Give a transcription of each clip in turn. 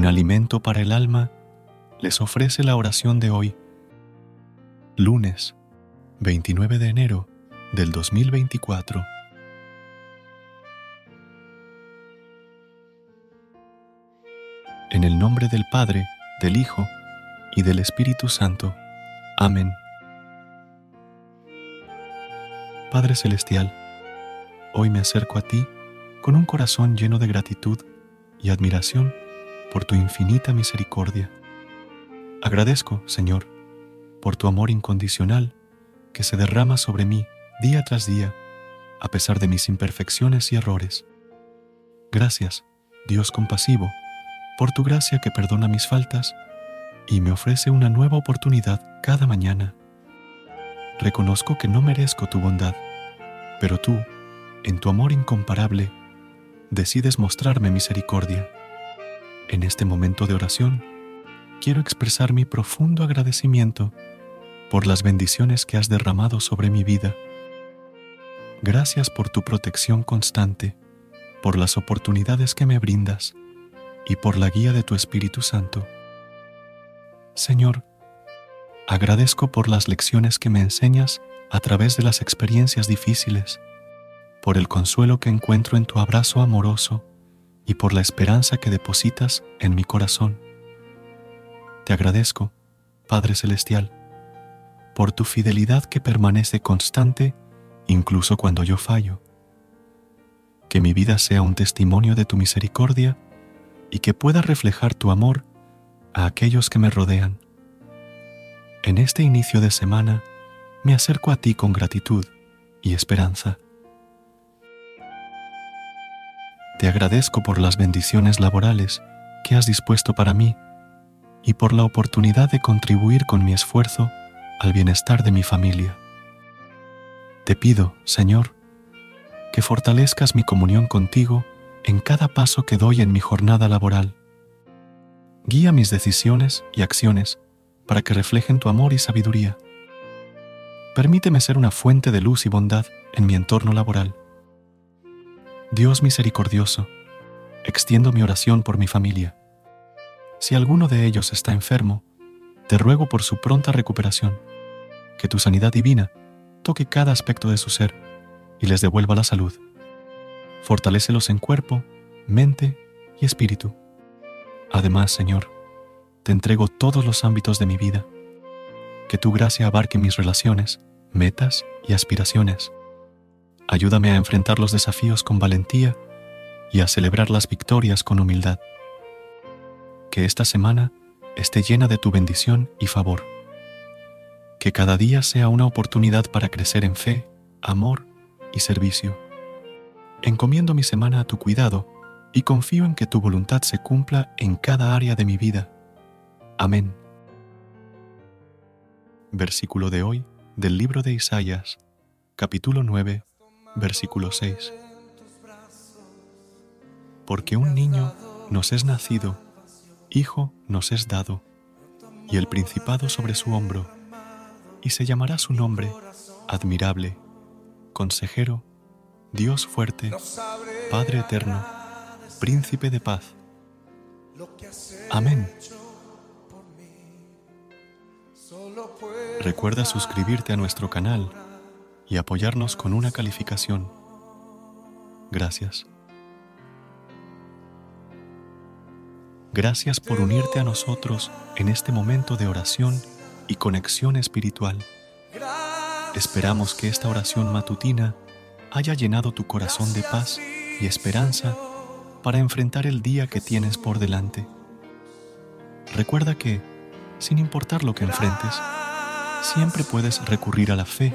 Un alimento para el alma les ofrece la oración de hoy, lunes 29 de enero del 2024. En el nombre del Padre, del Hijo y del Espíritu Santo. Amén. Padre Celestial, hoy me acerco a ti con un corazón lleno de gratitud y admiración por tu infinita misericordia. Agradezco, Señor, por tu amor incondicional que se derrama sobre mí día tras día, a pesar de mis imperfecciones y errores. Gracias, Dios compasivo, por tu gracia que perdona mis faltas y me ofrece una nueva oportunidad cada mañana. Reconozco que no merezco tu bondad, pero tú, en tu amor incomparable, decides mostrarme misericordia. En este momento de oración, quiero expresar mi profundo agradecimiento por las bendiciones que has derramado sobre mi vida. Gracias por tu protección constante, por las oportunidades que me brindas y por la guía de tu Espíritu Santo. Señor, agradezco por las lecciones que me enseñas a través de las experiencias difíciles, por el consuelo que encuentro en tu abrazo amoroso y por la esperanza que depositas en mi corazón. Te agradezco, Padre Celestial, por tu fidelidad que permanece constante incluso cuando yo fallo. Que mi vida sea un testimonio de tu misericordia y que pueda reflejar tu amor a aquellos que me rodean. En este inicio de semana me acerco a ti con gratitud y esperanza. Te agradezco por las bendiciones laborales que has dispuesto para mí y por la oportunidad de contribuir con mi esfuerzo al bienestar de mi familia. Te pido, Señor, que fortalezcas mi comunión contigo en cada paso que doy en mi jornada laboral. Guía mis decisiones y acciones para que reflejen tu amor y sabiduría. Permíteme ser una fuente de luz y bondad en mi entorno laboral. Dios misericordioso, extiendo mi oración por mi familia. Si alguno de ellos está enfermo, te ruego por su pronta recuperación, que tu sanidad divina toque cada aspecto de su ser y les devuelva la salud. Fortalécelos en cuerpo, mente y espíritu. Además, Señor, te entrego todos los ámbitos de mi vida. Que tu gracia abarque mis relaciones, metas y aspiraciones Ayúdame a enfrentar los desafíos con valentía y a celebrar las victorias con humildad. Que esta semana esté llena de tu bendición y favor. Que cada día sea una oportunidad para crecer en fe, amor y servicio. Encomiendo mi semana a tu cuidado y confío en que tu voluntad se cumpla en cada área de mi vida. Amén. Versículo de hoy del libro de Isaías capítulo 9, versículo 6. Porque un niño nos es nacido, hijo nos es dado, y el principado sobre su hombro, y se llamará su nombre admirable, consejero, Dios fuerte, Padre eterno, príncipe de paz. Amén. Recuerda suscribirte a nuestro canal y apoyarnos con una calificación. Gracias. Gracias por unirte a nosotros en este momento de oración y conexión espiritual. Esperamos que esta oración matutina haya llenado tu corazón de paz y esperanza para enfrentar el día que tienes por delante. Recuerda que, sin importar lo que enfrentes, siempre puedes recurrir a la fe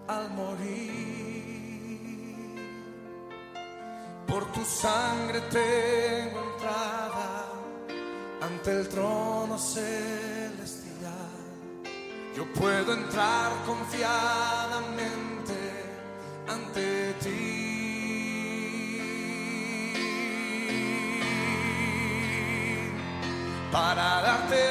Tengo entrada ante el trono celestial. Yo puedo entrar confiadamente ante ti. para darte